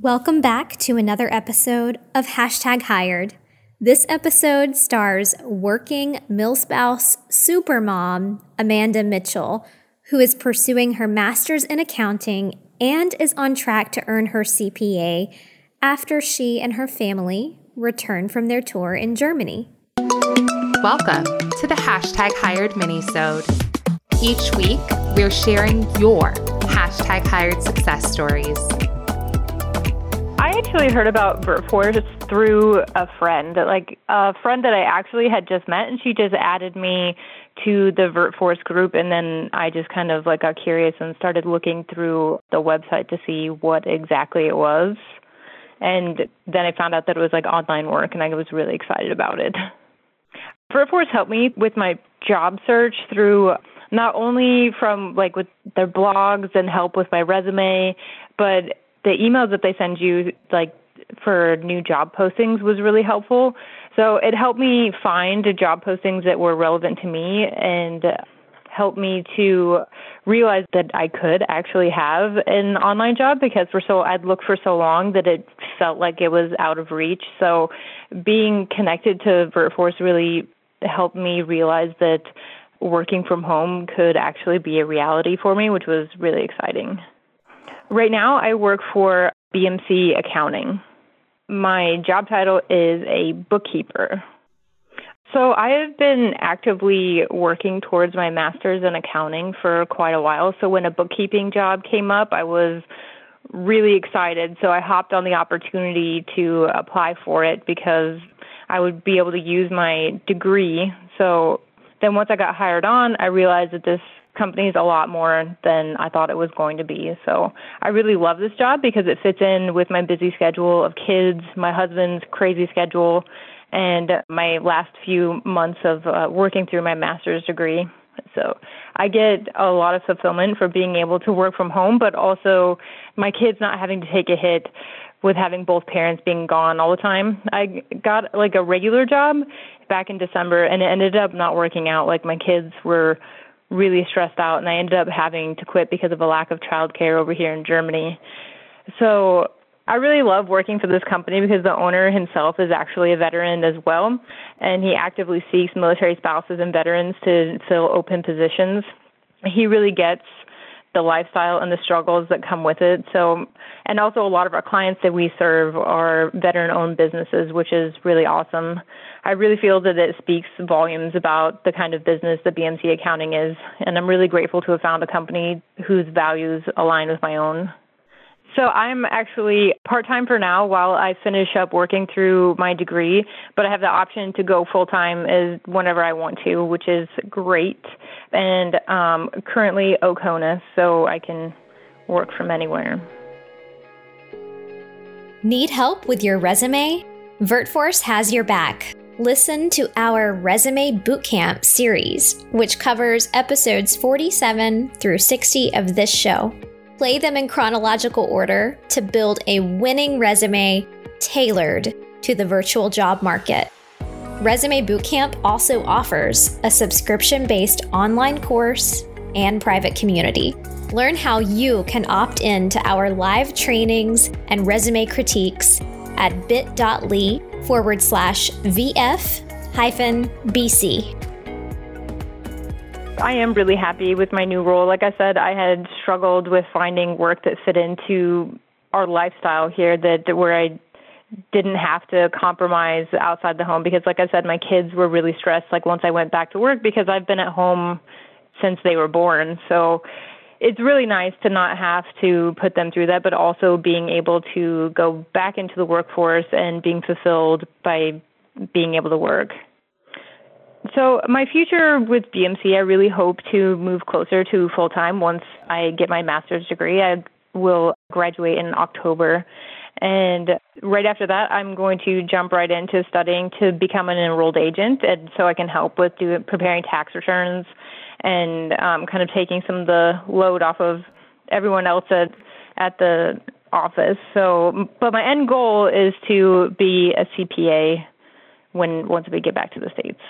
Welcome back to another episode of Hashtag Hired. This episode stars working milspouse supermom Amanda Mitchell, who is pursuing her master's in accounting and is on track to earn her CPA after she and her family return from their tour in Germany. Welcome to the Hashtag Hired Minisode. Each week, we're sharing your hashtag hired success stories. I actually heard about VirtForce through a friend, like a friend that I actually had just met, and she just added me to the VirtForce group, and then I just kind of like got curious and started looking through the website to see what exactly it was. And then I found out that it was like online work, and I was really excited about it. VirtForce helped me with my job search through not only from like with their blogs and help with my resume, but the emails that they send you like for new job postings was really helpful. So it helped me find job postings that were relevant to me and helped me to realize that I could actually have an online job because for so I'd looked for so long that it felt like it was out of reach. So being connected to VirtForce really helped me realize that working from home could actually be a reality for me, which was really exciting. Right now, I work for BMC Accounting. My job title is a bookkeeper. So I have been actively working towards my master's in accounting for quite a while. So when a bookkeeping job came up, I was really excited. So I hopped on the opportunity to apply for it because I would be able to use my degree. So then once I got hired on, I realized that this company is a lot more than I thought it was going to be. So I really love this job because it fits in with my busy schedule of kids, my husband's crazy schedule, and my last few months of uh, working through my master's degree. So I get a lot of fulfillment for being able to work from home, but also my kids not having to take a hit with having both parents being gone all the time. I got like a regular job back in December and it ended up not working out. Like my kids were really stressed out and I ended up having to quit because of a lack of childcare over here in Germany. So I really love working for this company because the owner himself is actually a veteran as well and he actively seeks military spouses and veterans to fill open positions. He really gets the lifestyle and the struggles that come with it. So, and also a lot of our clients that we serve are veteran owned businesses, which is really awesome. I really feel that it speaks volumes about the kind of business that BMC Accounting is, and I'm really grateful to have found a company whose values align with my own. So I'm actually part time for now while I finish up working through my degree, but I have the option to go full time as whenever I want to, which is great. And um, currently OCONUS, so I can work from anywhere. Need help with your resume? VirtForce has your back. Listen to our Resume Bootcamp series, which covers episodes 47 through 60 of this show. Play them in chronological order to build a winning resume tailored to the virtual job market. Resume Bootcamp also offers a subscription based online course and private community. Learn how you can opt in to our live trainings and resume critiques at bit.ly forward slash VF hyphen BC. I am really happy with my new role. Like I said, I had struggled with finding work that fit into our lifestyle here that where I didn't have to compromise outside the home because like I said my kids were really stressed like once I went back to work because I've been at home since they were born. So it's really nice to not have to put them through that but also being able to go back into the workforce and being fulfilled by being able to work. So my future with BMC, I really hope to move closer to full time once I get my master's degree. I will graduate in October. And right after that, I'm going to jump right into studying to become an enrolled agent, and so I can help with doing, preparing tax returns and um, kind of taking some of the load off of everyone else at at the office. So, but my end goal is to be a CPA when once we get back to the states.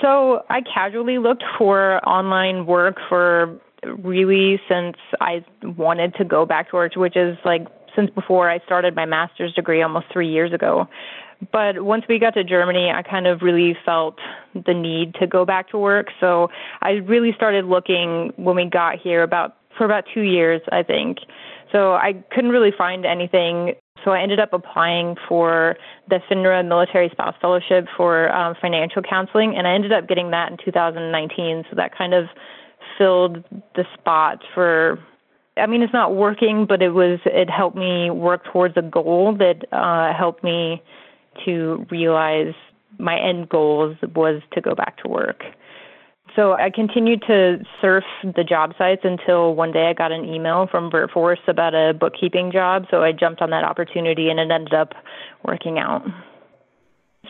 So I casually looked for online work for really since I wanted to go back to work, which is like since before I started my master's degree almost three years ago. But once we got to Germany, I kind of really felt the need to go back to work. So I really started looking when we got here about for about two years, I think. So I couldn't really find anything. So I ended up applying for the FINRA Military Spouse Fellowship for um, financial counseling, and I ended up getting that in 2019. So that kind of filled the spot for I mean, it's not working, but it was, it helped me work towards a goal that uh, helped me to realize my end goals was to go back to work. So I continued to surf the job sites until one day I got an email from VirtForce about a bookkeeping job. So I jumped on that opportunity and it ended up working out.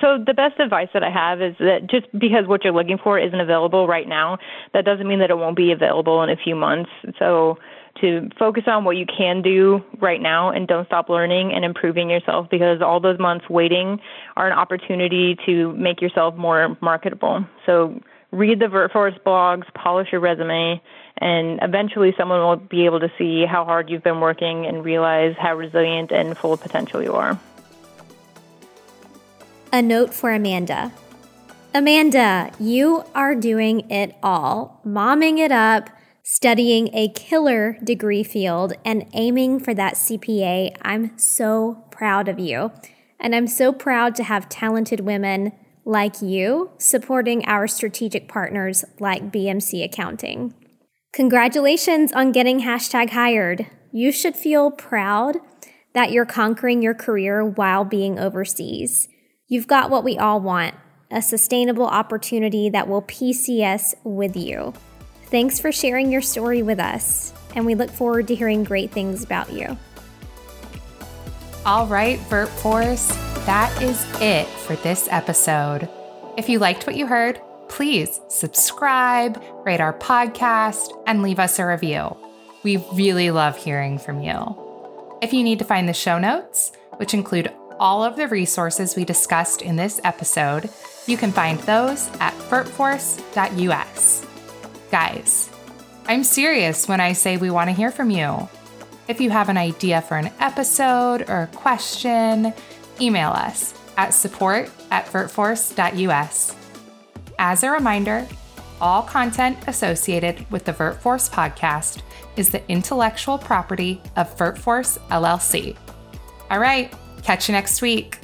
So the best advice that I have is that just because what you're looking for isn't available right now, that doesn't mean that it won't be available in a few months. So to focus on what you can do right now and don't stop learning and improving yourself because all those months waiting are an opportunity to make yourself more marketable. So read the VirtForce blogs, polish your resume, and eventually someone will be able to see how hard you've been working and realize how resilient and full of potential you are. A note for Amanda. Amanda, you are doing it all, momming it up studying a killer degree field and aiming for that CPA. I'm so proud of you. And I'm so proud to have talented women like you supporting our strategic partners like BMC Accounting. Congratulations on getting hashtag hired. You should feel proud that you're conquering your career while being overseas. You've got what we all want a sustainable opportunity that will PCS with you. Thanks for sharing your story with us, and we look forward to hearing great things about you. All right, VirtForce, that is it for this episode. If you liked what you heard, please subscribe, rate our podcast, and leave us a review. We really love hearing from you. If you need to find the show notes, which include all of the resources we discussed in this episode, you can find those at virtforce.us. Guys, I'm serious when I say we want to hear from you. If you have an idea for an episode or a question, email us at support at virtforce.us. As a reminder, all content associated with the VirtForce podcast is the intellectual property of VirtForce LLC. All right, catch you next week.